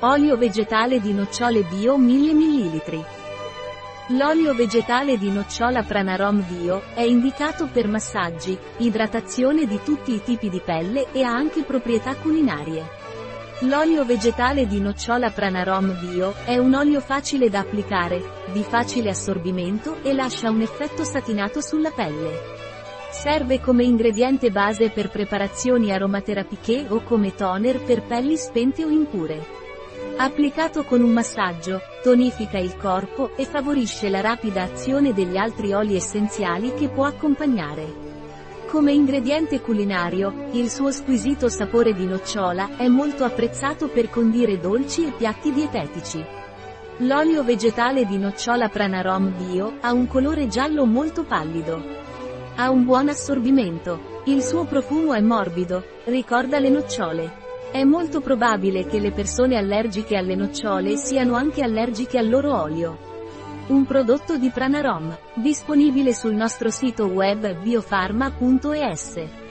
Olio vegetale di nocciole bio 1000 ml. L'olio vegetale di nocciola Pranarom Bio è indicato per massaggi, idratazione di tutti i tipi di pelle e ha anche proprietà culinarie. L'olio vegetale di nocciola Pranarom Bio è un olio facile da applicare, di facile assorbimento e lascia un effetto satinato sulla pelle. Serve come ingrediente base per preparazioni aromaterapiche o come toner per pelli spente o impure. Applicato con un massaggio, tonifica il corpo e favorisce la rapida azione degli altri oli essenziali che può accompagnare. Come ingrediente culinario, il suo squisito sapore di nocciola è molto apprezzato per condire dolci e piatti dietetici. L'olio vegetale di nocciola Pranarom Bio ha un colore giallo molto pallido. Ha un buon assorbimento. Il suo profumo è morbido, ricorda le nocciole. È molto probabile che le persone allergiche alle nocciole siano anche allergiche al loro olio. Un prodotto di Pranarom, disponibile sul nostro sito web biofarma.es.